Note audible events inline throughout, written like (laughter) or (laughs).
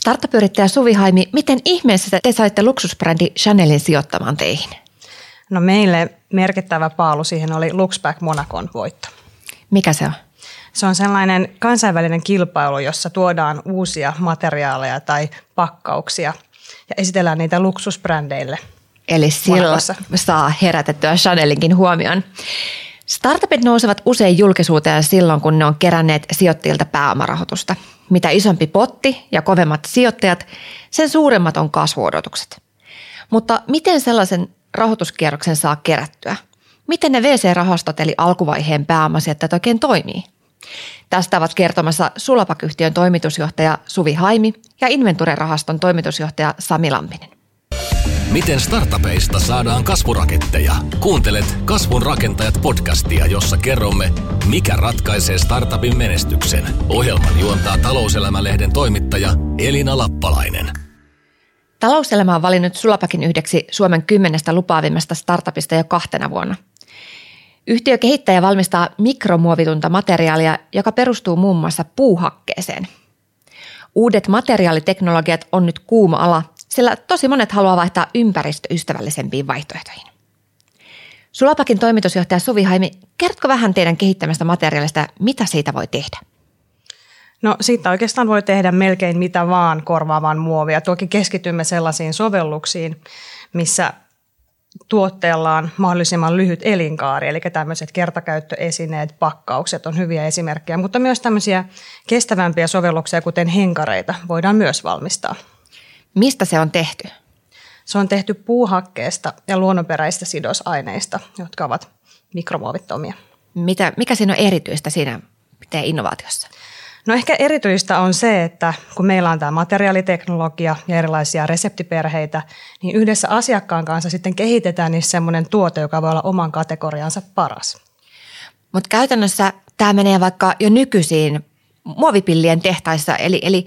Startup-yrittäjä Suvi Haimi, miten ihmeessä te saitte luksusbrändi Chanelin sijoittamaan teihin? No meille merkittävä paalu siihen oli Luxback Monacon voitto. Mikä se on? Se on sellainen kansainvälinen kilpailu, jossa tuodaan uusia materiaaleja tai pakkauksia ja esitellään niitä luksusbrändeille. Eli sillä saa herätettyä Chanelinkin huomioon. Startupit nousevat usein julkisuuteen silloin, kun ne on keränneet sijoittajilta pääomarahoitusta. Mitä isompi potti ja kovemmat sijoittajat, sen suuremmat on kasvuodotukset. Mutta miten sellaisen rahoituskierroksen saa kerättyä? Miten ne VC-rahastot eli alkuvaiheen pääomasijoittajat oikein toimii? Tästä ovat kertomassa Sulapak-yhtiön toimitusjohtaja Suvi Haimi ja Inventure-rahaston toimitusjohtaja Sami Lampinen. Miten startupeista saadaan kasvuraketteja? Kuuntelet Kasvun rakentajat podcastia, jossa kerromme, mikä ratkaisee startupin menestyksen. Ohjelman juontaa talouselämälehden toimittaja Elina Lappalainen. Talouselämä on valinnut Sulapakin yhdeksi Suomen kymmenestä lupaavimmasta startupista jo kahtena vuonna – Yhtiö kehittää ja valmistaa mikromuovitunta materiaalia, joka perustuu muun muassa puuhakkeeseen. Uudet materiaaliteknologiat on nyt kuuma ala, sillä tosi monet haluaa vaihtaa ympäristöystävällisempiin vaihtoehtoihin. Sulapakin toimitusjohtaja Suvi Haimi, kerrotko vähän teidän kehittämästä materiaalista, mitä siitä voi tehdä? No siitä oikeastaan voi tehdä melkein mitä vaan korvaavan muovia. Toki keskitymme sellaisiin sovelluksiin, missä tuotteella on mahdollisimman lyhyt elinkaari, eli tämmöiset kertakäyttöesineet, pakkaukset on hyviä esimerkkejä, mutta myös tämmöisiä kestävämpiä sovelluksia, kuten henkareita, voidaan myös valmistaa. Mistä se on tehty? Se on tehty puuhakkeesta ja luonnonperäistä sidosaineista, jotka ovat mikromuovittomia. Mitä, mikä siinä on erityistä siinä teidän innovaatiossa? No ehkä erityistä on se, että kun meillä on tämä materiaaliteknologia ja erilaisia reseptiperheitä, niin yhdessä asiakkaan kanssa sitten kehitetään niissä semmoinen tuote, joka voi olla oman kategoriansa paras. Mutta käytännössä tämä menee vaikka jo nykyisiin muovipillien tehtaissa, eli, eli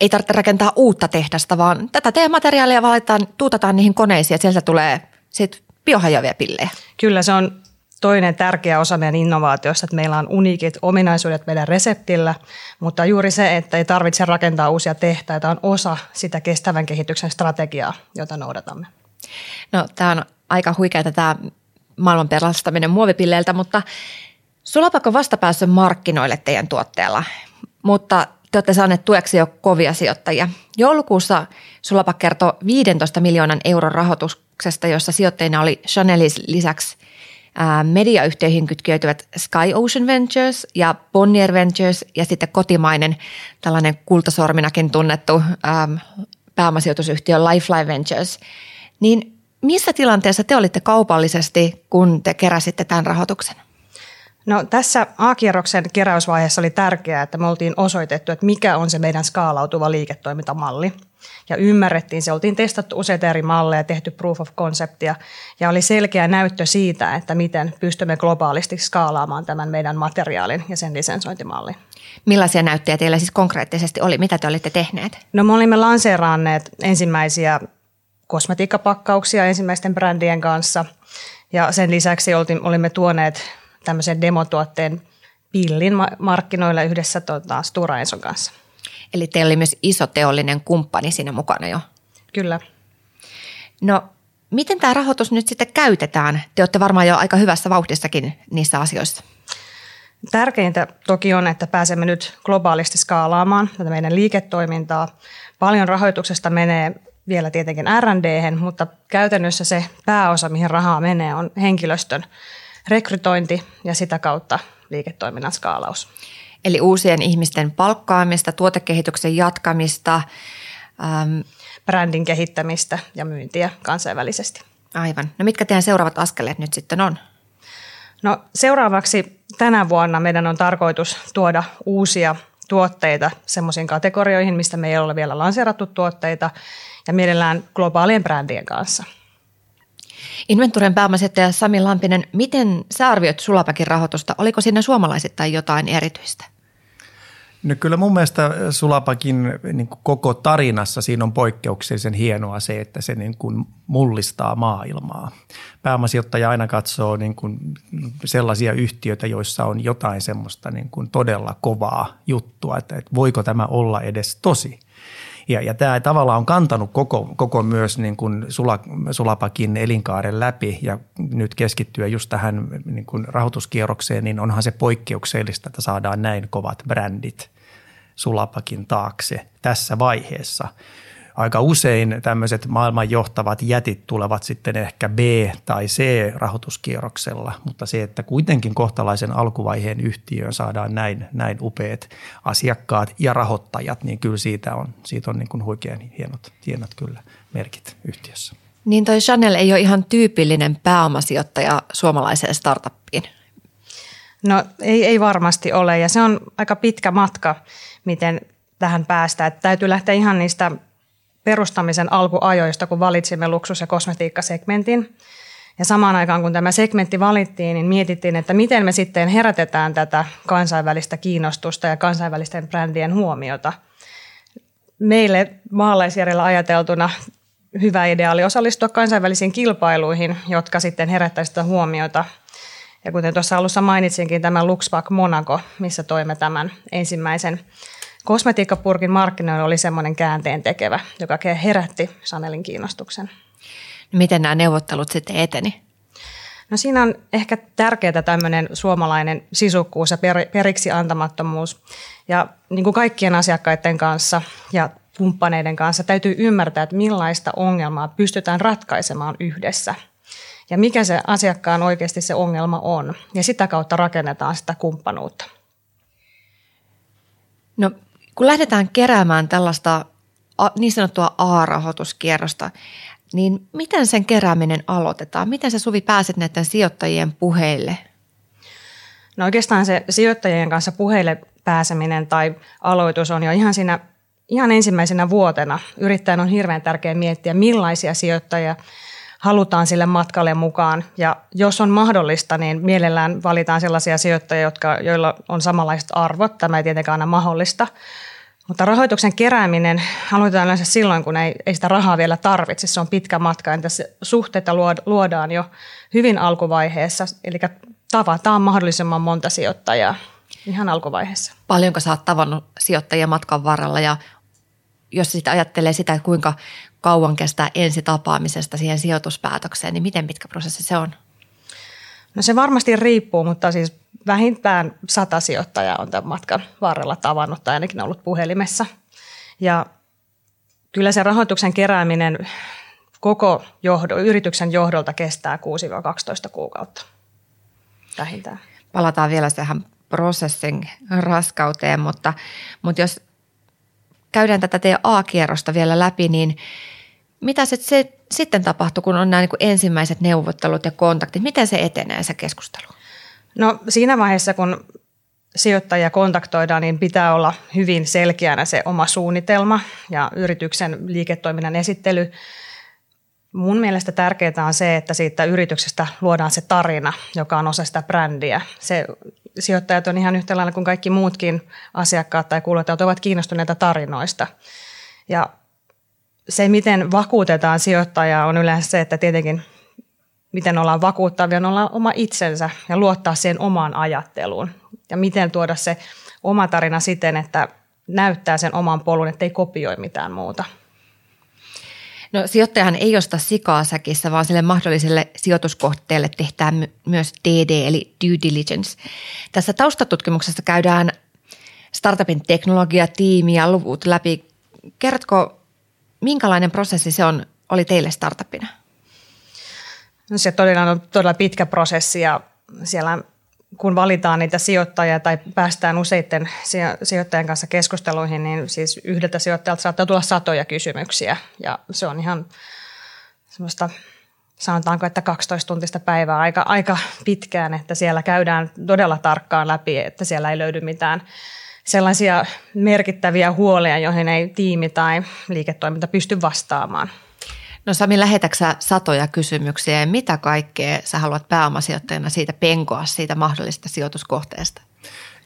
ei tarvitse rakentaa uutta tehdasta, vaan tätä teidän materiaalia valitaan, tuutataan niihin koneisiin ja sieltä tulee sitten biohajoavia pillejä. Kyllä se on toinen tärkeä osa meidän innovaatiosta, että meillä on uniikit ominaisuudet meidän reseptillä, mutta juuri se, että ei tarvitse rakentaa uusia tehtaita, on osa sitä kestävän kehityksen strategiaa, jota noudatamme. No tämä on aika huikeaa tämä maailman pelastaminen muovipilleiltä, mutta Sulapakko vasta päässyt markkinoille teidän tuotteella, mutta te olette saaneet tueksi jo kovia sijoittajia. Joulukuussa Sulapak kertoo 15 miljoonan euron rahoituksesta, jossa sijoittajina oli Chanelin lisäksi – mediayhtiöihin kytkeytyvät Sky Ocean Ventures ja Bonnier Ventures ja sitten kotimainen tällainen kultasorminakin tunnettu ähm, pääomasijoitusyhtiö Lifeline Ventures. Niin missä tilanteessa te olitte kaupallisesti, kun te keräsitte tämän rahoituksen? No tässä A-kierroksen keräysvaiheessa oli tärkeää, että me oltiin osoitettu, että mikä on se meidän skaalautuva liiketoimintamalli. Ja ymmärrettiin, se oltiin testattu useita eri malleja, tehty proof of conceptia ja oli selkeä näyttö siitä, että miten pystymme globaalisti skaalaamaan tämän meidän materiaalin ja sen lisensointimallin. Millaisia näyttöjä teillä siis konkreettisesti oli? Mitä te olitte tehneet? No me olimme lanseeranneet ensimmäisiä kosmetiikkapakkauksia ensimmäisten brändien kanssa ja sen lisäksi olimme tuoneet tämmöisen demotuotteen pillin markkinoilla yhdessä tuota, Stura Enson kanssa. Eli teillä oli myös iso teollinen kumppani siinä mukana jo. Kyllä. No, miten tämä rahoitus nyt sitten käytetään? Te olette varmaan jo aika hyvässä vauhdissakin niissä asioissa. Tärkeintä toki on, että pääsemme nyt globaalisti skaalaamaan tätä meidän liiketoimintaa. Paljon rahoituksesta menee vielä tietenkin R&D, mutta käytännössä se pääosa, mihin rahaa menee, on henkilöstön rekrytointi ja sitä kautta liiketoiminnan skaalaus. Eli uusien ihmisten palkkaamista, tuotekehityksen jatkamista. Ähm, Brändin kehittämistä ja myyntiä kansainvälisesti. Aivan. No mitkä teidän seuraavat askeleet nyt sitten on? No seuraavaksi tänä vuonna meidän on tarkoitus tuoda uusia tuotteita semmoisiin kategorioihin, mistä me ei ole vielä lanseerattu tuotteita ja mielellään globaalien brändien kanssa – Inventuren pääomasijoittaja Sami Lampinen, miten sä arvioit Sulapäkin rahoitusta? Oliko siinä suomalaisittain jotain erityistä? No kyllä mun mielestä Sulapakin niin koko tarinassa siinä on poikkeuksellisen hienoa se, että se niin kuin mullistaa maailmaa. Pääomasijoittaja aina katsoo niin kuin sellaisia yhtiöitä, joissa on jotain semmoista niin kuin todella kovaa juttua, että, että voiko tämä olla edes tosi. Ja, ja tämä tavallaan on kantanut koko, koko myös niin kuin Sula, Sulapakin elinkaaren läpi ja nyt keskittyä just tähän niin kuin rahoituskierrokseen, niin onhan se poikkeuksellista, että saadaan näin kovat brändit Sulapakin taakse tässä vaiheessa – aika usein tämmöiset maailman johtavat jätit tulevat sitten ehkä B- tai C-rahoituskierroksella, mutta se, että kuitenkin kohtalaisen alkuvaiheen yhtiöön saadaan näin, näin upeat asiakkaat ja rahoittajat, niin kyllä siitä on, siitä on niin kuin huikean hienot, hienot kyllä merkit yhtiössä. Niin toi Chanel ei ole ihan tyypillinen pääomasijoittaja suomalaiseen startuppiin. No ei, ei varmasti ole ja se on aika pitkä matka, miten tähän päästään. Että täytyy lähteä ihan niistä perustamisen alkuajoista, kun valitsimme luksus- ja kosmetiikkasegmentin. Ja samaan aikaan, kun tämä segmentti valittiin, niin mietittiin, että miten me sitten herätetään tätä kansainvälistä kiinnostusta ja kansainvälisten brändien huomiota. Meille maalaisjärjellä ajateltuna hyvä idea oli osallistua kansainvälisiin kilpailuihin, jotka sitten herättäisivät huomiota. Ja kuten tuossa alussa mainitsinkin, tämä Luxpack Monaco, missä toimme tämän ensimmäisen Kosmetiikkapurkin markkinoilla oli semmoinen käänteen tekevä, joka herätti Chanelin kiinnostuksen. Miten nämä neuvottelut sitten eteni? No siinä on ehkä tärkeää tämmöinen suomalainen sisukkuus ja periksi antamattomuus. Ja niin kuin kaikkien asiakkaiden kanssa ja kumppaneiden kanssa täytyy ymmärtää, että millaista ongelmaa pystytään ratkaisemaan yhdessä. Ja mikä se asiakkaan oikeasti se ongelma on. Ja sitä kautta rakennetaan sitä kumppanuutta. No kun lähdetään keräämään tällaista niin sanottua A-rahoituskierrosta, niin miten sen kerääminen aloitetaan? Miten sä Suvi pääset näiden sijoittajien puheille? No oikeastaan se sijoittajien kanssa puheille pääseminen tai aloitus on jo ihan siinä ihan ensimmäisenä vuotena. Yrittäjän on hirveän tärkeää miettiä, millaisia sijoittajia halutaan sille matkalle mukaan. Ja jos on mahdollista, niin mielellään valitaan sellaisia sijoittajia, jotka, joilla on samanlaiset arvot. Tämä ei tietenkään aina mahdollista, mutta rahoituksen kerääminen aloitetaan yleensä silloin, kun ei, ei sitä rahaa vielä tarvitse. Se on pitkä matka. Entä suhteita luodaan jo hyvin alkuvaiheessa, eli tavataan mahdollisimman monta sijoittajaa ihan alkuvaiheessa. Paljonko sä oot tavannut sijoittajia matkan varrella ja jos sitä ajattelee sitä, että kuinka kauan kestää ensi tapaamisesta siihen sijoituspäätökseen, niin miten pitkä prosessi se on? No se varmasti riippuu, mutta siis vähintään sata sijoittajaa on tämän matkan varrella tavannut tai ainakin ollut puhelimessa. Ja kyllä se rahoituksen kerääminen koko johdo, yrityksen johdolta kestää 6-12 kuukautta vähintään. Palataan vielä tähän prosessin raskauteen, mutta, mutta jos käydään tätä teidän A-kierrosta vielä läpi, niin mitä se, se sitten tapahtuu, kun on nämä niin ensimmäiset neuvottelut ja kontaktit? Miten se etenee se keskustelu? No siinä vaiheessa, kun sijoittajia kontaktoidaan, niin pitää olla hyvin selkeänä se oma suunnitelma ja yrityksen liiketoiminnan esittely. Mun mielestä tärkeää on se, että siitä yrityksestä luodaan se tarina, joka on osa sitä brändiä. Se, sijoittajat on ihan yhtä lailla kuin kaikki muutkin asiakkaat tai kuluttajat ovat kiinnostuneita tarinoista. Ja se, miten vakuutetaan sijoittajaa, on yleensä se, että tietenkin miten ollaan vakuuttavia, on olla oma itsensä ja luottaa siihen omaan ajatteluun. Ja miten tuoda se oma tarina siten, että näyttää sen oman polun, ettei kopioi mitään muuta. No sijoittajahan ei osta sikaa säkissä, vaan sille mahdolliselle sijoituskohteelle tehdään myös DD eli due diligence. Tässä taustatutkimuksessa käydään startupin teknologia, tiimi ja luvut läpi. Kerrotko, minkälainen prosessi se on, oli teille startupina? No se todella on todella pitkä prosessi ja siellä kun valitaan niitä sijoittajia tai päästään useiden sijoittajien kanssa keskusteluihin, niin siis yhdeltä sijoittajalta saattaa tulla satoja kysymyksiä ja se on ihan semmoista sanotaanko, että 12 tuntista päivää aika, aika pitkään, että siellä käydään todella tarkkaan läpi, että siellä ei löydy mitään sellaisia merkittäviä huolia, joihin ei tiimi tai liiketoiminta pysty vastaamaan. No Sami, lähetäksä satoja kysymyksiä ja mitä kaikkea sä haluat pääomasijoittajana siitä penkoa siitä mahdollisesta sijoituskohteesta?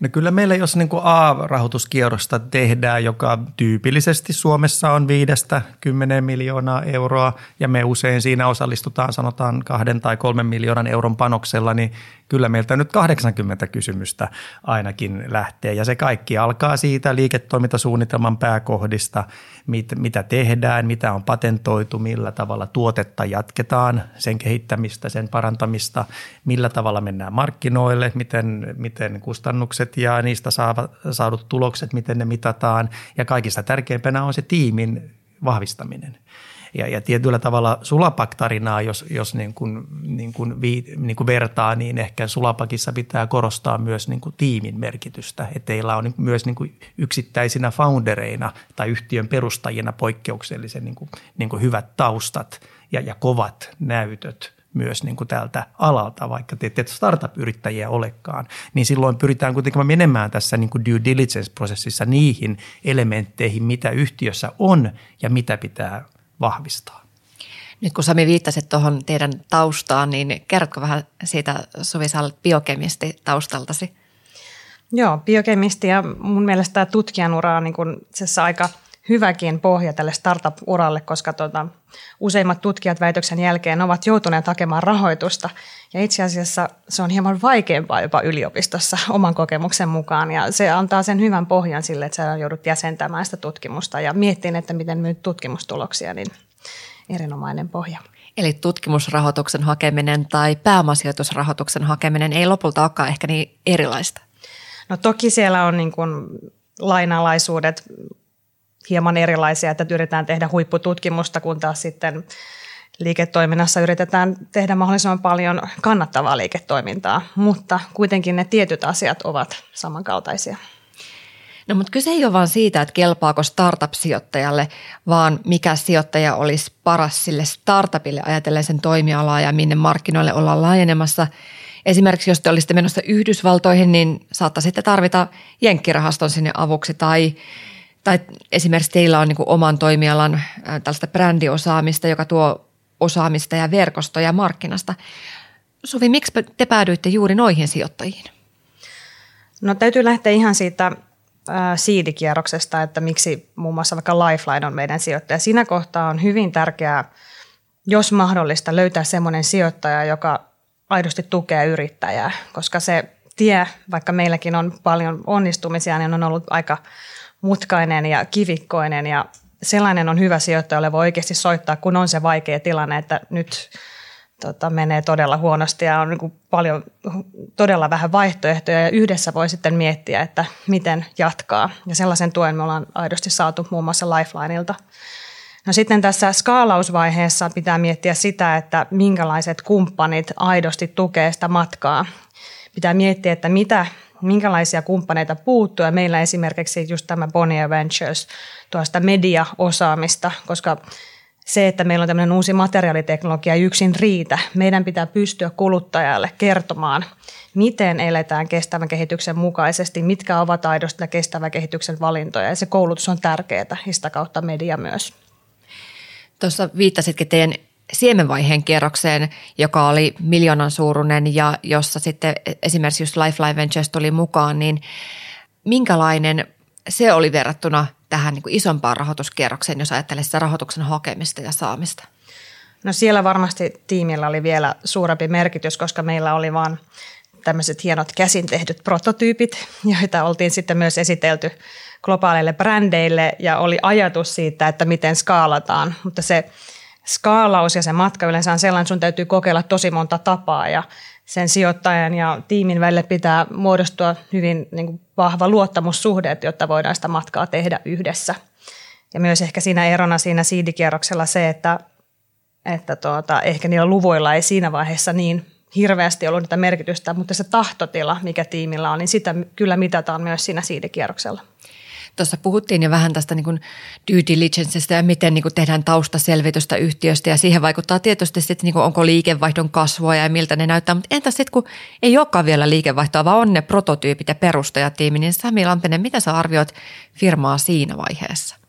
No kyllä meillä, jos niin A-rahoituskierrosta tehdään, joka tyypillisesti Suomessa on viidestä kymmenen miljoonaa euroa ja me usein siinä osallistutaan sanotaan kahden tai kolmen miljoonan euron panoksella, niin kyllä meiltä nyt 80 kysymystä ainakin lähtee ja se kaikki alkaa siitä liiketoimintasuunnitelman pääkohdista, mit, mitä tehdään, mitä on patentoitu, millä tavalla tuotetta jatketaan, sen kehittämistä, sen parantamista, millä tavalla mennään markkinoille, miten, miten kustannukset ja niistä saadut tulokset, miten ne mitataan ja kaikista tärkeimpänä on se tiimin vahvistaminen. Ja, ja tietyllä tavalla Sulapak-tarinaa, jos, jos niin kuin, niin kuin vi, niin kuin vertaa, niin ehkä Sulapakissa pitää korostaa myös niin kuin tiimin merkitystä. Että teillä on myös niin kuin yksittäisinä foundereina tai yhtiön perustajina poikkeuksellisen niin kuin, niin kuin hyvät taustat ja, ja kovat näytöt myös niin kuin tältä alalta, vaikka te ette startup-yrittäjiä olekaan, niin silloin pyritään kuitenkin menemään tässä niin kuin due diligence-prosessissa niihin elementteihin, mitä yhtiössä on ja mitä pitää vahvistaa. Nyt kun Sami viittasit tuohon teidän taustaan, niin kerrotko vähän siitä Suvi, sä biokemisti taustaltasi? Joo, biokemisti ja mun mielestä tämä tutkijan ura on niin kuin aika hyväkin pohja tälle startup-uralle, koska tuota, useimmat tutkijat väitöksen jälkeen ovat joutuneet hakemaan rahoitusta. Ja itse asiassa se on hieman vaikeampaa jopa yliopistossa (laughs) oman kokemuksen mukaan. Ja se antaa sen hyvän pohjan sille, että sä joudut jäsentämään sitä tutkimusta ja miettimään, että miten myyt tutkimustuloksia, niin erinomainen pohja. Eli tutkimusrahoituksen hakeminen tai pääomasijoitusrahoituksen hakeminen ei lopulta olekaan ehkä niin erilaista? No toki siellä on niin kuin lainalaisuudet hieman erilaisia, että yritetään tehdä huippututkimusta, kun taas sitten liiketoiminnassa yritetään tehdä mahdollisimman paljon kannattavaa liiketoimintaa, mutta kuitenkin ne tietyt asiat ovat samankaltaisia. No mutta kyse ei ole vain siitä, että kelpaako startup-sijoittajalle, vaan mikä sijoittaja olisi paras sille startupille ajatellen sen toimialaa ja minne markkinoille ollaan laajenemassa. Esimerkiksi jos te olisitte menossa Yhdysvaltoihin, niin saattaisitte tarvita jenkkirahaston sinne avuksi tai tai esimerkiksi teillä on niin oman toimialan tällaista brändiosaamista, joka tuo osaamista ja verkostoja markkinasta. Suvi, miksi te päädyitte juuri noihin sijoittajiin? No täytyy lähteä ihan siitä siidikierroksesta, että miksi muun muassa vaikka Lifeline on meidän sijoittaja. Siinä kohtaa on hyvin tärkeää, jos mahdollista, löytää semmoinen sijoittaja, joka aidosti tukee yrittäjää, koska se tie, vaikka meilläkin on paljon onnistumisia, niin on ollut aika mutkainen ja kivikkoinen ja sellainen on hyvä sijoittajalle voi oikeasti soittaa, kun on se vaikea tilanne, että nyt tota, menee todella huonosti ja on niin paljon, todella vähän vaihtoehtoja ja yhdessä voi sitten miettiä, että miten jatkaa. Ja sellaisen tuen me ollaan aidosti saatu muun muassa Lifelineilta. No sitten tässä skaalausvaiheessa pitää miettiä sitä, että minkälaiset kumppanit aidosti tukee sitä matkaa. Pitää miettiä, että mitä minkälaisia kumppaneita puuttuu. Ja meillä esimerkiksi just tämä Bonnier Ventures tuosta mediaosaamista, koska se, että meillä on tämmöinen uusi materiaaliteknologia yksin riitä. Meidän pitää pystyä kuluttajalle kertomaan, miten eletään kestävän kehityksen mukaisesti, mitkä ovat aidosti kestävän kehityksen valintoja. Ja se koulutus on tärkeää ja sitä kautta media myös. Tuossa viittasitkin teidän siemenvaiheen kierrokseen, joka oli miljoonan suuruinen ja jossa sitten esimerkiksi just Lifeline Ventures tuli mukaan, niin minkälainen se oli verrattuna tähän niin kuin isompaan rahoituskierrokseen, jos ajattelee sitä rahoituksen hakemista ja saamista? No siellä varmasti tiimillä oli vielä suurempi merkitys, koska meillä oli vain tämmöiset hienot käsin tehdyt prototyypit, joita oltiin sitten myös esitelty globaaleille brändeille ja oli ajatus siitä, että miten skaalataan, mutta se skaalaus ja se matka yleensä on sellainen, että sun täytyy kokeilla tosi monta tapaa ja sen sijoittajan ja tiimin välille pitää muodostua hyvin niin kuin vahva luottamussuhde, jotta voidaan sitä matkaa tehdä yhdessä. Ja myös ehkä siinä erona siinä siidikierroksella se, että, että tuota, ehkä niillä luvuilla ei siinä vaiheessa niin hirveästi ollut niitä merkitystä, mutta se tahtotila, mikä tiimillä on, niin sitä kyllä mitataan myös siinä siidikierroksella. Tuossa puhuttiin jo vähän tästä niin kuin due diligencestä ja miten niin kuin tehdään taustaselvitystä yhtiöstä ja siihen vaikuttaa tietysti sitten, niin kuin onko liikevaihdon kasvua ja miltä ne näyttää. Mutta entäs sitten, kun ei olekaan vielä liikevaihtoa, vaan on ne prototyypit ja perustajatiimi, niin Sami Lampinen, mitä sä arvioit firmaa siinä vaiheessa?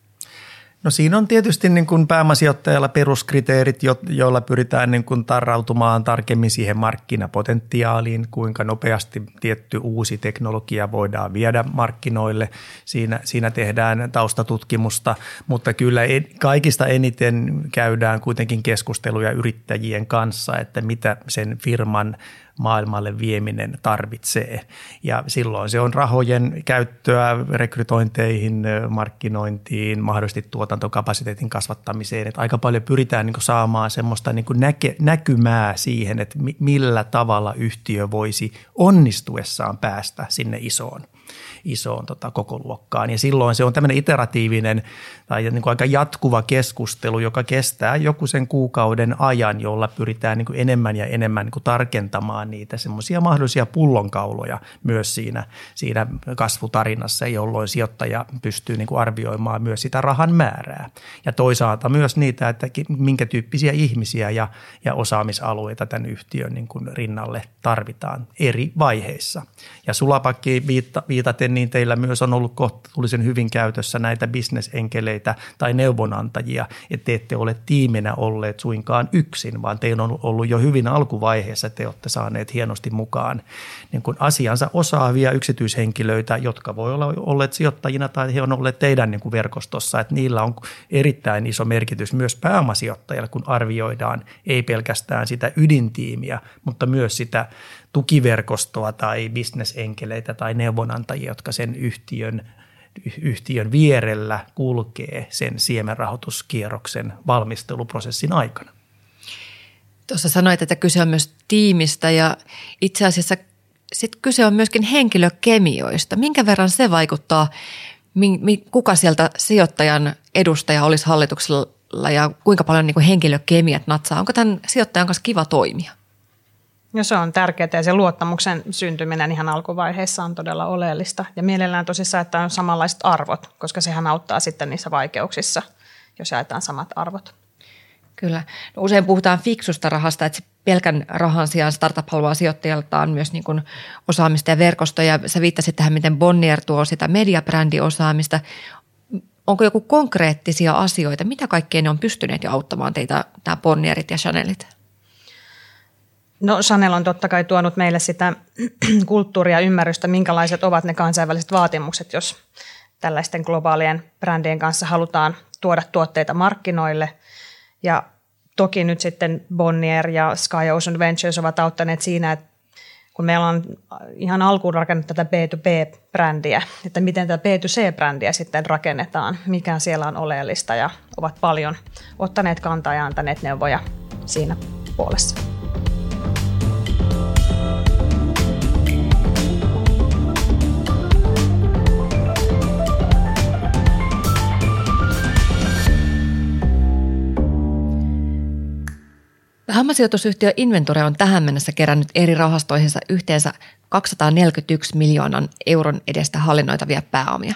No siinä on tietysti niin kuin pääomasijoittajalla peruskriteerit, joilla pyritään niin kuin tarrautumaan tarkemmin siihen markkinapotentiaaliin, kuinka nopeasti tietty uusi teknologia voidaan viedä markkinoille. Siinä, siinä tehdään taustatutkimusta, mutta kyllä kaikista eniten käydään kuitenkin keskusteluja yrittäjien kanssa, että mitä sen firman maailmalle vieminen tarvitsee. Ja silloin se on rahojen käyttöä rekrytointeihin, markkinointiin, mahdollisesti tuotantokapasiteetin kasvattamiseen. Että aika paljon pyritään niin saamaan semmoista niin näke, näkymää siihen, että millä tavalla yhtiö voisi onnistuessaan päästä sinne isoon isoon tota, koko luokkaan. Ja silloin se on tämmöinen iteratiivinen tai niin kuin aika jatkuva keskustelu, joka kestää joku sen kuukauden ajan, jolla pyritään niin kuin enemmän ja enemmän niin kuin tarkentamaan niitä semmoisia mahdollisia pullonkauloja myös siinä, siinä kasvutarinassa, jolloin sijoittaja pystyy niin kuin arvioimaan myös sitä rahan määrää. Ja toisaalta myös niitä, että minkä tyyppisiä ihmisiä ja, ja osaamisalueita tämän yhtiön niin kuin rinnalle tarvitaan eri vaiheissa. Ja Sulapakki viitaten, niin teillä myös on ollut kohtuullisen hyvin käytössä näitä bisnesenkeleitä tai neuvonantajia, että te ette ole tiiminä olleet suinkaan yksin, vaan teillä on ollut jo hyvin alkuvaiheessa, te olette saaneet hienosti mukaan niin kuin asiansa osaavia yksityishenkilöitä, jotka voi olla olleet sijoittajina tai he on olleet teidän niin kuin verkostossa, että niillä on erittäin iso merkitys myös pääomasijoittajalle, kun arvioidaan ei pelkästään sitä ydintiimiä, mutta myös sitä tukiverkostoa tai bisnesenkeleitä tai neuvonantajia, jotka sen yhtiön, yhtiön vierellä kulkee sen siemenrahoituskierroksen valmisteluprosessin aikana. Tuossa sanoit, että kyse on myös tiimistä ja itse asiassa sit kyse on myöskin henkilökemioista. Minkä verran se vaikuttaa, kuka sieltä sijoittajan edustaja olisi hallituksella ja kuinka paljon niin henkilökemiat natsaa? Onko tämän sijoittajan kanssa kiva toimia? Ja se on tärkeää ja se luottamuksen syntyminen ihan alkuvaiheessa on todella oleellista. Ja mielellään tosissaan, että on samanlaiset arvot, koska sehän auttaa sitten niissä vaikeuksissa, jos jaetaan samat arvot. Kyllä. No usein puhutaan fiksusta rahasta, että pelkän rahan sijaan startup haluaa sijoittajaltaan myös niin kuin osaamista ja verkostoja. Sä viittasit tähän, miten Bonnier tuo sitä mediabrändiosaamista. Onko joku konkreettisia asioita, mitä kaikkea ne on pystyneet jo auttamaan teitä, tämä Bonnierit ja Chanelit? No Chanel on totta kai tuonut meille sitä (clears throat) kulttuuria ja ymmärrystä, minkälaiset ovat ne kansainväliset vaatimukset, jos tällaisten globaalien brändien kanssa halutaan tuoda tuotteita markkinoille. Ja toki nyt sitten Bonnier ja Sky Ocean Ventures ovat auttaneet siinä, että kun meillä on ihan alkuun rakennettu tätä B2B-brändiä, että miten tätä B2C-brändiä sitten rakennetaan, mikä siellä on oleellista ja ovat paljon ottaneet kantaa ja antaneet neuvoja siinä puolessa. Pääomasijoitusyhtiö Inventure on tähän mennessä kerännyt eri rahastoihinsa yhteensä 241 miljoonan euron edestä hallinnoitavia pääomia.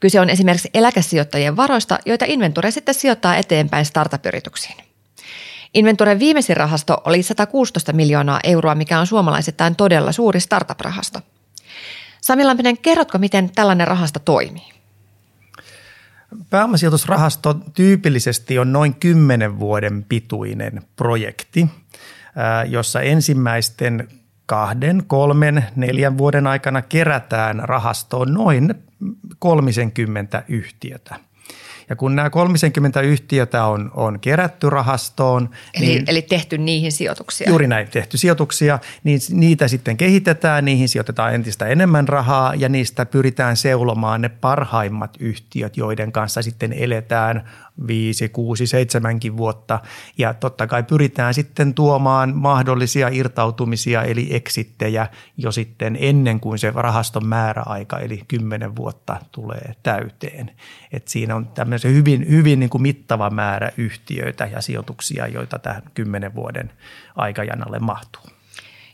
Kyse on esimerkiksi eläkesijoittajien varoista, joita Inventure sitten sijoittaa eteenpäin startup-yrityksiin. Inventuren viimeisin rahasto oli 116 miljoonaa euroa, mikä on suomalaisittain todella suuri startup-rahasto. Sami Lampinen, kerrotko, miten tällainen rahasto toimii? Pääomasijoitusrahasto tyypillisesti on noin 10 vuoden pituinen projekti, jossa ensimmäisten kahden, kolmen, neljän vuoden aikana kerätään rahastoon noin 30 yhtiötä – ja kun nämä 30 yhtiötä on, on kerätty rahastoon. Eli, niin, eli tehty niihin sijoituksia. Juuri näin, tehty sijoituksia, niin niitä sitten kehitetään, niihin sijoitetaan entistä enemmän rahaa ja niistä pyritään seulomaan ne parhaimmat yhtiöt, joiden kanssa sitten eletään viisi, kuusi, seitsemänkin vuotta. Ja totta kai pyritään sitten tuomaan mahdollisia irtautumisia eli eksittejä jo sitten ennen kuin se rahaston määräaika eli kymmenen vuotta tulee täyteen. Et siinä on tämmöisen hyvin, hyvin niin kuin mittava määrä yhtiöitä ja sijoituksia, joita tähän kymmenen vuoden aikajanalle mahtuu.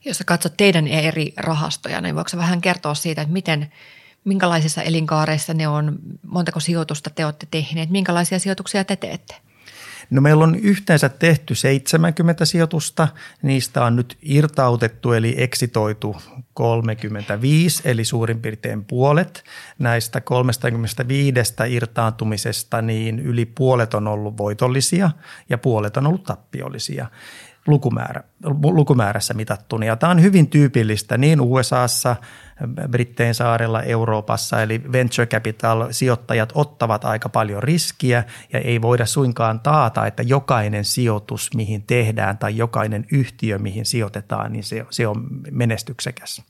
Jos sä katsot teidän eri rahastoja, niin voiko vähän kertoa siitä, että miten – minkälaisissa elinkaareissa ne on, montako sijoitusta te olette tehneet, minkälaisia sijoituksia te teette? No meillä on yhteensä tehty 70 sijoitusta, niistä on nyt irtautettu eli eksitoitu 35, eli suurin piirtein puolet. Näistä 35 irtaantumisesta niin yli puolet on ollut voitollisia ja puolet on ollut tappiollisia. lukumäärä, lukumäärässä mitattuna. Ja tämä on hyvin tyypillistä niin USAssa, Brittein saarella, Euroopassa, eli venture capital sijoittajat ottavat aika paljon riskiä ja ei voida suinkaan taata, että jokainen sijoitus, mihin tehdään tai jokainen yhtiö, mihin sijoitetaan, niin se, se on menestyksekäs.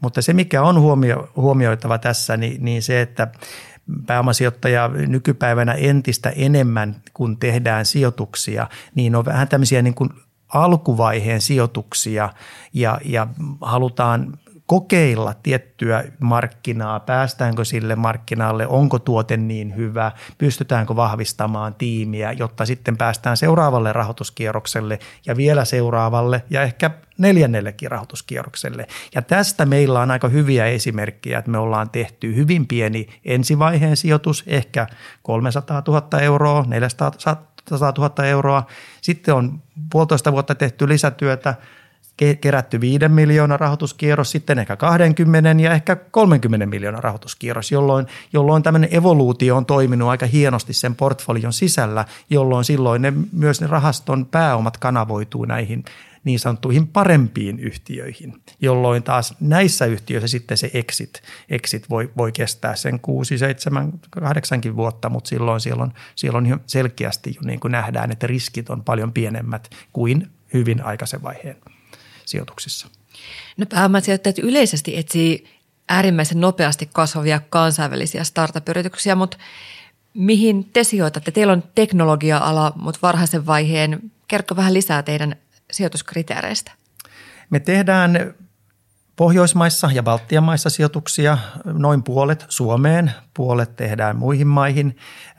Mutta se, mikä on huomio, huomioitava tässä, niin, niin se, että pääomasijoittaja nykypäivänä entistä enemmän, kun tehdään sijoituksia, niin on vähän tämmöisiä niin kuin alkuvaiheen sijoituksia ja, ja halutaan kokeilla tiettyä markkinaa, päästäänkö sille markkinalle, onko tuote niin hyvä, pystytäänkö vahvistamaan tiimiä, jotta sitten päästään seuraavalle rahoituskierrokselle ja vielä seuraavalle ja ehkä neljännellekin rahoituskierrokselle. Ja tästä meillä on aika hyviä esimerkkejä, että me ollaan tehty hyvin pieni ensivaiheen sijoitus, ehkä 300 000 euroa, 400 000 euroa. Sitten on puolitoista vuotta tehty lisätyötä, kerätty 5 miljoonan rahoituskierros, sitten ehkä 20 ja ehkä 30 miljoonan rahoituskierros, jolloin, jolloin tämmöinen evoluutio on toiminut aika hienosti sen portfolion sisällä, jolloin silloin ne, myös ne rahaston pääomat kanavoituu näihin niin sanottuihin parempiin yhtiöihin, jolloin taas näissä yhtiöissä sitten se exit, exit voi, voi kestää sen 6, 7, 8 vuotta, mutta silloin siellä on, siellä on selkeästi jo niin kuin nähdään, että riskit on paljon pienemmät kuin hyvin aikaisen vaiheen sijoituksissa? No pääomasijoittajat yleisesti etsii äärimmäisen nopeasti kasvavia kansainvälisiä startup-yrityksiä, mutta mihin te sijoitatte? Teillä on teknologia-ala, mutta varhaisen vaiheen. Kerro vähän lisää teidän sijoituskriteereistä. Me tehdään Pohjoismaissa ja Baltian maissa sijoituksia noin puolet Suomeen, puolet tehdään muihin maihin. Äh,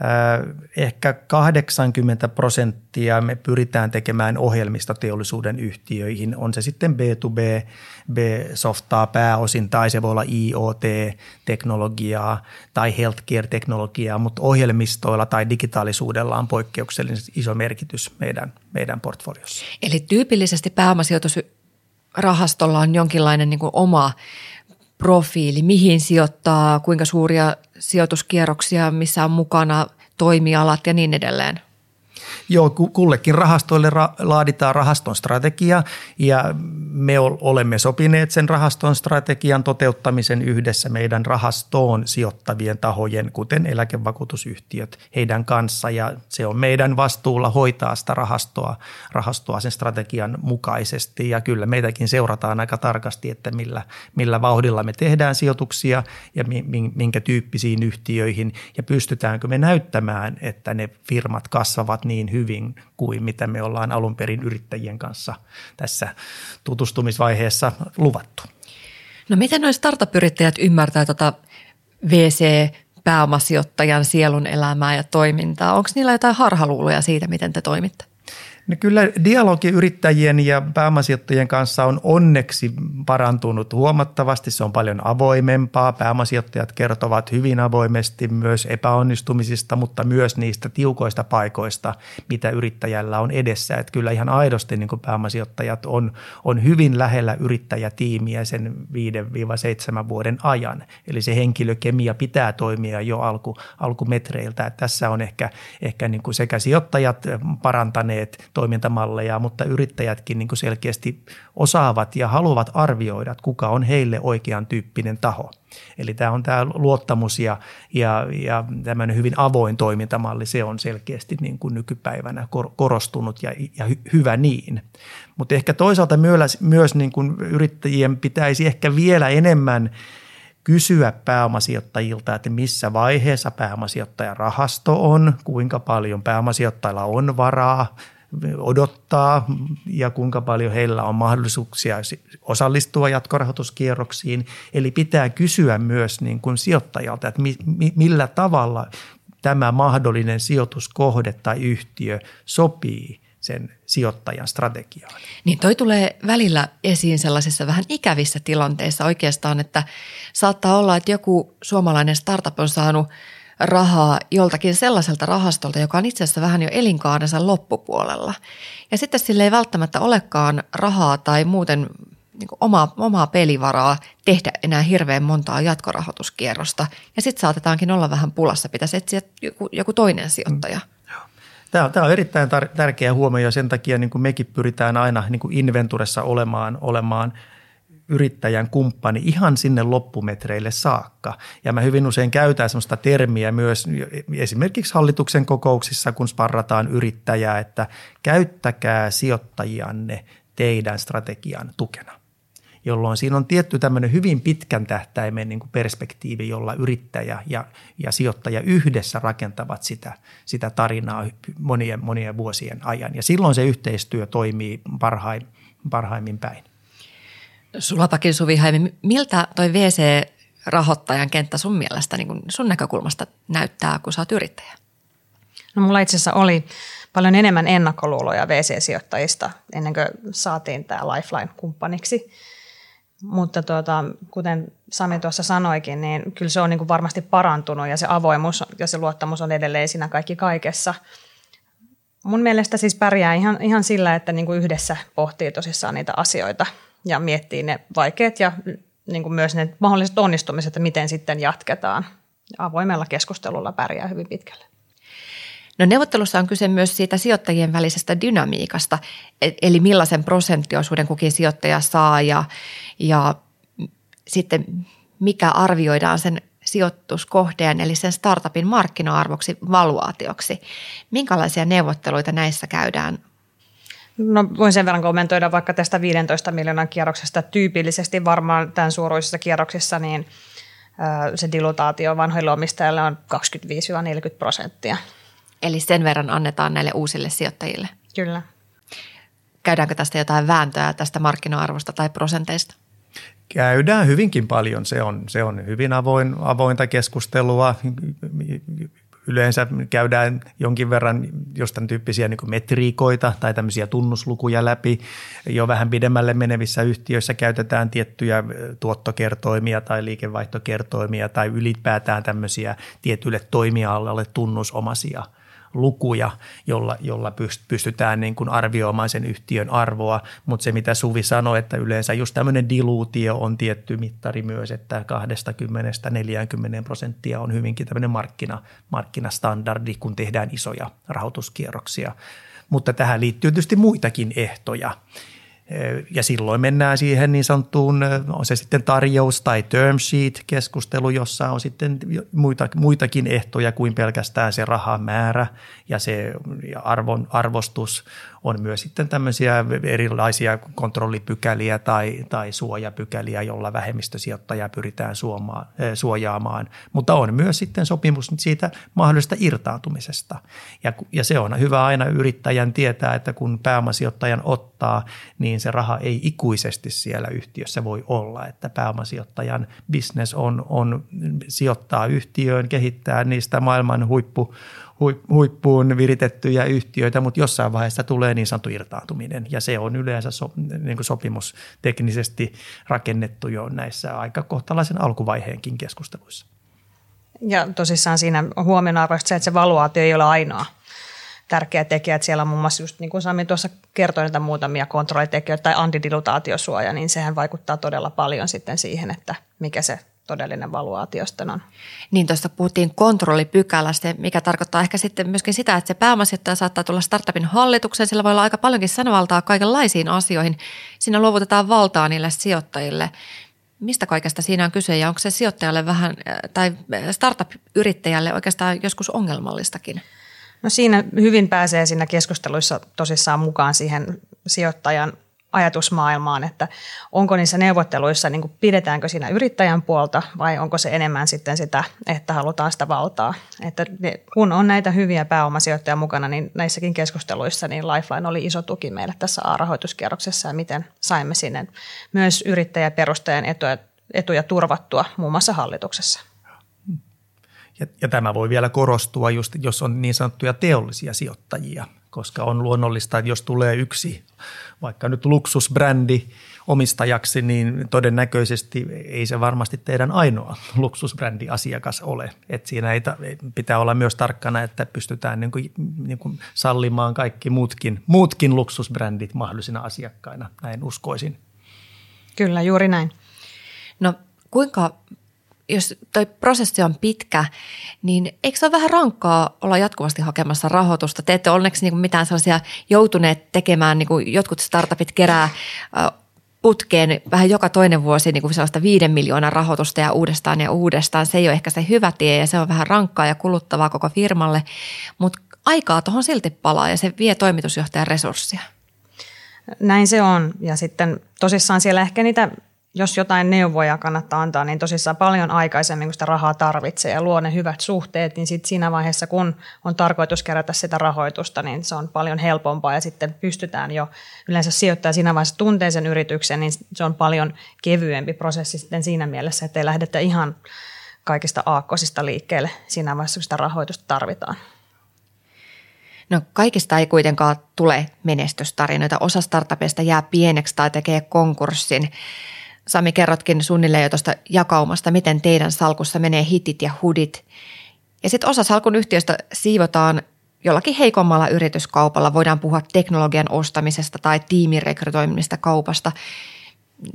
ehkä 80 prosenttia me pyritään tekemään ohjelmista teollisuuden yhtiöihin. On se sitten B2B, B-softaa pääosin tai se voi olla IoT-teknologiaa tai healthcare-teknologiaa, mutta ohjelmistoilla tai digitaalisuudella on poikkeuksellisen iso merkitys meidän, meidän portfoliossa. Eli tyypillisesti pääomasijoitus rahastolla on jonkinlainen niin kuin oma profiili, mihin sijoittaa, kuinka suuria sijoituskierroksia, missä on mukana toimialat ja niin edelleen? Joo, kullekin rahastoille ra- laaditaan rahaston strategia ja me olemme sopineet sen rahaston strategian toteuttamisen yhdessä meidän rahastoon sijoittavien tahojen, kuten eläkevakuutusyhtiöt, heidän kanssa. Ja se on meidän vastuulla hoitaa sitä rahastoa, rahastoa sen strategian mukaisesti. Ja kyllä meitäkin seurataan aika tarkasti, että millä, millä vauhdilla me tehdään sijoituksia ja minkä tyyppisiin yhtiöihin. Ja pystytäänkö me näyttämään, että ne firmat kasvavat niin hyvin kuin mitä me ollaan alun perin yrittäjien kanssa tässä tutustumisvaiheessa luvattu. No miten noin startup-yrittäjät ymmärtää tuota VC-pääomasijoittajan sielun elämää ja toimintaa? Onko niillä jotain harhaluuloja siitä, miten te toimitte? No kyllä dialogi yrittäjien ja pääomasijoittajien kanssa on onneksi parantunut huomattavasti. Se on paljon avoimempaa. Pääomasijoittajat kertovat hyvin avoimesti myös epäonnistumisista, mutta myös niistä tiukoista paikoista, mitä yrittäjällä on edessä. Että kyllä ihan aidosti niin pääomasijoittajat on, on hyvin lähellä yrittäjätiimiä sen 5-7 vuoden ajan. Eli se henkilökemia pitää toimia jo alku, alkumetreiltä. Että tässä on ehkä, ehkä niin kuin sekä sijoittajat parantaneet toimintamalleja, mutta yrittäjätkin niin selkeästi osaavat ja haluavat arvioida, että kuka on heille oikean tyyppinen taho. Eli tämä on tämä luottamus ja, ja, ja tämmöinen hyvin avoin toimintamalli, se on selkeästi niin kuin nykypäivänä korostunut ja, ja hy, hyvä niin. Mutta ehkä toisaalta myös, myös niin kuin yrittäjien pitäisi ehkä vielä enemmän kysyä pääomasijoittajilta, että missä vaiheessa pääomasijoittajan rahasto on, kuinka paljon pääomasijoittajilla on varaa odottaa ja kuinka paljon heillä on mahdollisuuksia osallistua jatkorahoituskierroksiin. Eli pitää kysyä myös niin kuin sijoittajalta, että millä tavalla tämä mahdollinen sijoituskohde tai yhtiö sopii sen sijoittajan strategiaan. Niin toi tulee välillä esiin sellaisissa vähän ikävissä tilanteissa oikeastaan, että saattaa olla, että joku suomalainen startup on saanut – rahaa joltakin sellaiselta rahastolta, joka on itse asiassa vähän jo elinkaarensa loppupuolella. Ja sitten sille ei välttämättä olekaan rahaa tai muuten niin omaa, omaa pelivaraa tehdä enää hirveän montaa jatkorahoituskierrosta. Ja sitten saatetaankin olla vähän pulassa, pitäisi etsiä joku, joku toinen sijoittaja. Mm. Tämä on, tämä on erittäin tar- tärkeä huomio ja sen takia niin kuin mekin pyritään aina niin kuin Inventuressa olemaan, olemaan yrittäjän kumppani ihan sinne loppumetreille saakka. Ja mä hyvin usein käytän sellaista termiä myös esimerkiksi hallituksen kokouksissa, kun sparrataan yrittäjää, että käyttäkää sijoittajianne teidän strategian tukena jolloin siinä on tietty tämmöinen hyvin pitkän tähtäimen niin perspektiivi, jolla yrittäjä ja, ja sijoittaja yhdessä rakentavat sitä, sitä tarinaa monien, monien vuosien ajan. Ja silloin se yhteistyö toimii parhaim, parhaimmin päin. Sulapakin Suvi Haimi, miltä toi VC-rahoittajan kenttä sun mielestä niin sun näkökulmasta näyttää, kun sä oot yrittäjä? No mulla itse asiassa oli paljon enemmän ennakkoluuloja VC-sijoittajista ennen kuin saatiin tämä Lifeline-kumppaniksi. Mutta tuota, kuten Sami tuossa sanoikin, niin kyllä se on niin kuin varmasti parantunut ja se avoimuus ja se luottamus on edelleen siinä kaikki kaikessa. Mun mielestä siis pärjää ihan, ihan sillä, että niin kuin yhdessä pohtii tosissaan niitä asioita ja miettii ne vaikeat ja niin kuin myös ne mahdolliset onnistumiset, että miten sitten jatketaan. Avoimella keskustelulla pärjää hyvin pitkälle. No neuvottelussa on kyse myös siitä sijoittajien välisestä dynamiikasta, e- eli millaisen prosenttiosuuden kukin sijoittaja saa ja, ja sitten mikä arvioidaan sen sijoituskohteen eli sen startupin markkina-arvoksi valuaatioksi. Minkälaisia neuvotteluita näissä käydään? No voin sen verran kommentoida vaikka tästä 15 miljoonan kierroksesta. Tyypillisesti varmaan tämän suuruisissa kierroksissa niin se dilutaatio vanhoille omistajille on 25-40 prosenttia. Eli sen verran annetaan näille uusille sijoittajille. Kyllä. Käydäänkö tästä jotain vääntöä tästä markkina-arvosta tai prosenteista? Käydään hyvinkin paljon. Se on, se on hyvin avoin, avointa keskustelua. Yleensä käydään jonkin verran jostain tyyppisiä niin metriikoita tai tämmöisiä tunnuslukuja läpi. Jo vähän pidemmälle menevissä yhtiöissä käytetään tiettyjä tuottokertoimia tai liikevaihtokertoimia tai ylipäätään tämmöisiä tietylle toimialalle tunnusomaisia – lukuja, jolla, jolla pystytään niin kuin arvioimaan sen yhtiön arvoa, mutta se mitä Suvi sanoi, että yleensä just tämmöinen diluutio on tietty mittari myös, että 20-40 prosenttia on hyvinkin tämmöinen markkina, markkinastandardi, kun tehdään isoja rahoituskierroksia. Mutta tähän liittyy tietysti muitakin ehtoja. Ja silloin mennään siihen niin sanottuun, on se sitten tarjous tai term sheet keskustelu, jossa on sitten muita, muitakin ehtoja kuin pelkästään se rahamäärä ja se arvon, arvostus on myös sitten tämmöisiä erilaisia kontrollipykäliä tai, tai suojapykäliä, jolla vähemmistösijoittajaa pyritään suomaan, eh, suojaamaan. Mutta on myös sitten sopimus siitä mahdollisesta irtaantumisesta. Ja, ja se on hyvä aina yrittäjän tietää, että kun pääomasijoittajan ottaa, niin se raha ei ikuisesti siellä yhtiössä voi olla. Että pääomasijoittajan business on, on sijoittaa yhtiöön, kehittää niistä maailman huippu huippuun viritettyjä yhtiöitä, mutta jossain vaiheessa tulee niin sanottu irtaantuminen ja se on yleensä so, niin kuin sopimus teknisesti rakennettu jo näissä aika kohtalaisen alkuvaiheenkin keskusteluissa. Ja tosissaan siinä huomionarvoista se, että se valuaatio ei ole ainoa tärkeä tekijä, että siellä on muun muassa just niin kuin Sami tuossa kertoi näitä muutamia kontrollitekijöitä tai antidilutaatiosuoja, niin sehän vaikuttaa todella paljon sitten siihen, että mikä se todellinen valuaatio sitten on. Niin tuossa puhuttiin kontrollipykälästä, mikä tarkoittaa ehkä sitten myöskin sitä, että se pääomasijoittaja saattaa tulla startupin hallitukseen. Sillä voi olla aika paljonkin sanovaltaa kaikenlaisiin asioihin. Siinä luovutetaan valtaa niille sijoittajille. Mistä kaikesta siinä on kyse ja onko se sijoittajalle vähän tai startup-yrittäjälle oikeastaan joskus ongelmallistakin? No siinä hyvin pääsee siinä keskusteluissa tosissaan mukaan siihen sijoittajan ajatusmaailmaan, että onko niissä neuvotteluissa, niin kuin pidetäänkö siinä yrittäjän puolta vai onko se enemmän sitten sitä, että halutaan sitä valtaa. Että kun on näitä hyviä pääomasijoittajia mukana, niin näissäkin keskusteluissa niin Lifeline oli iso tuki meille tässä A-rahoituskierroksessa ja miten saimme sinne myös yrittäjäperustajan etuja, etuja turvattua muun muassa hallituksessa. Ja, ja tämä voi vielä korostua, just, jos on niin sanottuja teollisia sijoittajia, koska on luonnollista, että jos tulee yksi vaikka nyt luksusbrändi omistajaksi, niin todennäköisesti ei se varmasti teidän ainoa luksusbrändi asiakas ole. Et siinä ei ta, pitää olla myös tarkkana, että pystytään niin kuin, niin kuin sallimaan kaikki muutkin, muutkin luksusbrändit mahdollisina asiakkaina, näin uskoisin. Kyllä, juuri näin. No kuinka jos toi prosessi on pitkä, niin eikö se ole vähän rankkaa olla jatkuvasti hakemassa rahoitusta? Te ette onneksi niin mitään sellaisia joutuneet tekemään, niin kuin jotkut startupit kerää putkeen vähän joka toinen vuosi niin kuin sellaista viiden miljoonan rahoitusta ja uudestaan ja uudestaan. Se ei ole ehkä se hyvä tie ja se on vähän rankkaa ja kuluttavaa koko firmalle, mutta aikaa tuohon silti palaa ja se vie toimitusjohtajan resursseja. Näin se on ja sitten tosissaan siellä ehkä niitä jos jotain neuvoja kannattaa antaa, niin tosissaan paljon aikaisemmin, kun sitä rahaa tarvitsee ja luo ne hyvät suhteet, niin sitten siinä vaiheessa, kun on tarkoitus kerätä sitä rahoitusta, niin se on paljon helpompaa ja sitten pystytään jo yleensä sijoittaa siinä vaiheessa tuntee sen yrityksen, niin se on paljon kevyempi prosessi sitten siinä mielessä, että ei lähdetä ihan kaikista aakkosista liikkeelle siinä vaiheessa, kun sitä rahoitusta tarvitaan. No kaikista ei kuitenkaan tule menestystarinoita. Osa startupeista jää pieneksi tai tekee konkurssin. Sami, kerrotkin suunnilleen jo tuosta jakaumasta, miten teidän salkussa menee hitit ja hudit. Ja sitten osa salkun yhtiöstä siivotaan jollakin heikommalla yrityskaupalla. Voidaan puhua teknologian ostamisesta tai tiimirekrytoimista kaupasta.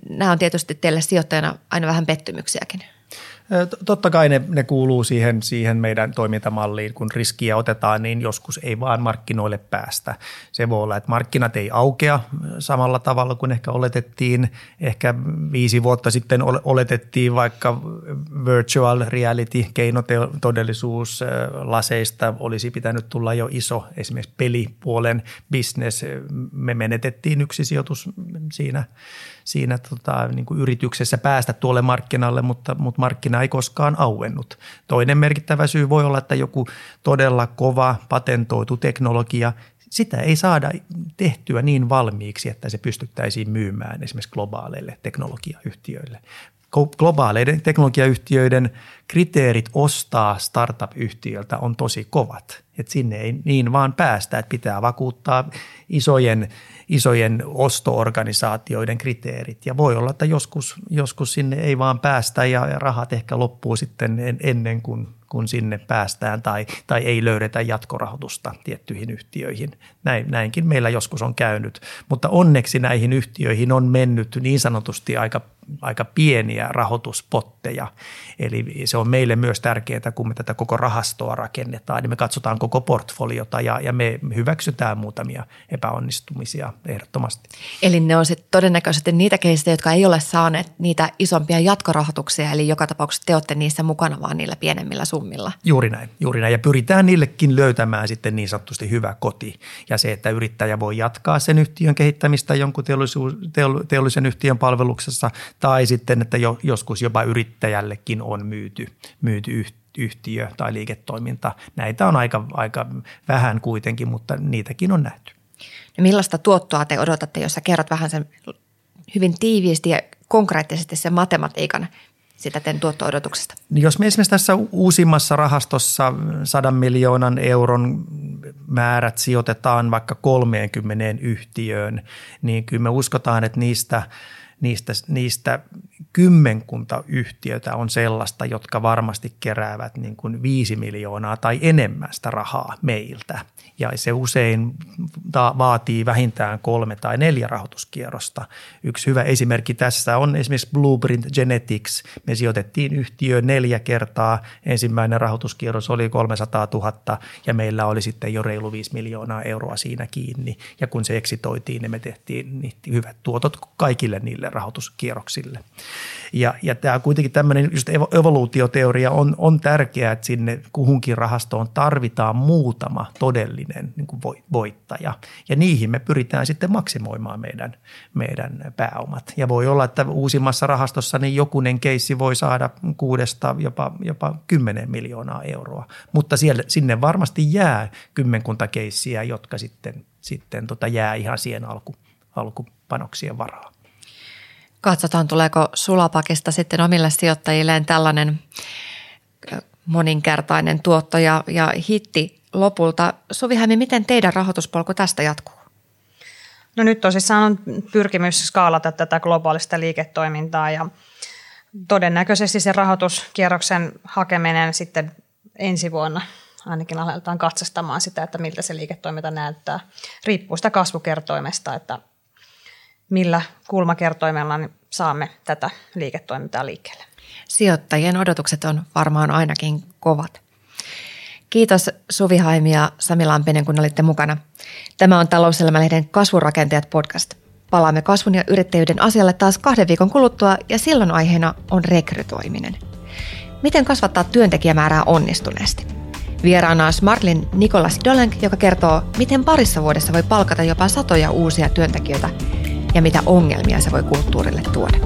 Nämä on tietysti teille sijoittajana aina vähän pettymyksiäkin. Totta kai ne, ne kuuluu siihen, siihen meidän toimintamalliin, kun riskiä otetaan, niin joskus ei vaan markkinoille päästä. Se voi olla, että markkinat ei aukea samalla tavalla kuin ehkä oletettiin. Ehkä viisi vuotta sitten oletettiin vaikka virtual reality, keinotodellisuus laseista olisi pitänyt tulla jo iso esimerkiksi pelipuolen business. Me menetettiin yksi sijoitus siinä siinä tota, niin kuin yrityksessä päästä tuolle markkinalle, mutta, mutta markkina ei koskaan auennut. Toinen merkittävä syy voi olla, että joku todella kova patentoitu teknologia, sitä ei saada tehtyä niin valmiiksi, että se pystyttäisiin myymään esimerkiksi globaaleille teknologiayhtiöille. Globaaleiden teknologiayhtiöiden kriteerit ostaa startup-yhtiöltä on tosi kovat. Et sinne ei niin vaan päästä, että pitää vakuuttaa isojen isojen ostoorganisaatioiden kriteerit. Ja voi olla, että joskus, joskus sinne ei vaan päästä ja, rahat ehkä loppuu sitten ennen kuin kun sinne päästään tai, tai ei löydetä jatkorahoitusta tiettyihin yhtiöihin. Näin, näinkin meillä joskus on käynyt, mutta onneksi näihin yhtiöihin on mennyt niin sanotusti aika, aika pieniä rahoituspotteja. Eli se on meille myös tärkeää, kun me tätä koko rahastoa rakennetaan, niin me katsotaan koko portfoliota ja, ja me hyväksytään muutamia epäonnistumisia ehdottomasti. Eli ne on sitten todennäköisesti niitä keissejä, jotka ei ole saaneet niitä isompia jatkorahoituksia, eli joka tapauksessa te olette niissä mukana vaan niillä pienemmillä summilla. Juuri näin, juuri näin. Ja pyritään niillekin löytämään sitten niin sanotusti hyvä koti. Ja se, että yrittäjä voi jatkaa sen yhtiön kehittämistä jonkun teollisen yhtiön palveluksessa tai sitten, että jo, joskus jopa yrittäjällekin on myyty, myyty yhtiö tai liiketoiminta. Näitä on aika, aika vähän kuitenkin, mutta niitäkin on nähty. No millaista tuottoa te odotatte, jos sä kerrot vähän sen hyvin tiiviisti ja konkreettisesti sen matematiikan sitä teidän tuotto-odotuksesta? Niin jos me esimerkiksi tässä uusimmassa rahastossa 100 miljoonan euron määrät sijoitetaan vaikka 30 yhtiöön, niin kyllä me uskotaan, että niistä, niistä, niistä kymmenkunta yhtiötä on sellaista, jotka varmasti keräävät niin kuin viisi miljoonaa tai enemmän sitä rahaa meiltä. Ja se usein vaatii vähintään kolme tai neljä rahoituskierrosta. Yksi hyvä esimerkki tässä on esimerkiksi Blueprint Genetics. Me sijoitettiin yhtiö neljä kertaa. Ensimmäinen rahoituskierros oli 300 000 ja meillä oli sitten jo reilu 5 miljoonaa euroa siinä kiinni. Ja kun se eksitoitiin, niin me tehtiin hyvät tuotot kaikille niille rahoituskierroksille. Ja, ja tämä kuitenkin tämmöinen just evoluutioteoria on, on tärkeää, että sinne kuhunkin rahastoon tarvitaan muutama todellinen niin kuin voittaja. Ja niihin me pyritään sitten maksimoimaan meidän, meidän pääomat. Ja voi olla, että uusimmassa rahastossa niin jokunen keissi voi saada kuudesta jopa, jopa 10 miljoonaa euroa. Mutta siellä, sinne varmasti jää kymmenkunta keissiä, jotka sitten, sitten tota jää ihan siihen alku, alkupanoksien varaan. Katsotaan, tuleeko Sulapakista sitten omille sijoittajilleen tällainen moninkertainen tuotto ja, ja hitti lopulta. Suvi Hämi, miten teidän rahoituspolku tästä jatkuu? No nyt tosissaan on pyrkimys skaalata tätä globaalista liiketoimintaa ja todennäköisesti se rahoituskierroksen hakeminen sitten ensi vuonna ainakin aletaan katsastamaan sitä, että miltä se liiketoiminta näyttää. Riippuu sitä kasvukertoimesta, että millä kulmakertoimella niin saamme tätä liiketoimintaa liikkeelle. Sijoittajien odotukset on varmaan ainakin kovat. Kiitos Suvi Haimi ja Sami Lampinen, kun olitte mukana. Tämä on Talouselämälehden Kasvurakentajat podcast. Palaamme kasvun ja yrittäjyyden asialle taas kahden viikon kuluttua ja silloin aiheena on rekrytoiminen. Miten kasvattaa työntekijämäärää onnistuneesti? Vieraana on Smartlin Nikolas Dolenk, joka kertoo, miten parissa vuodessa voi palkata jopa satoja uusia työntekijöitä ja mitä ongelmia se voi kulttuurille tuoda.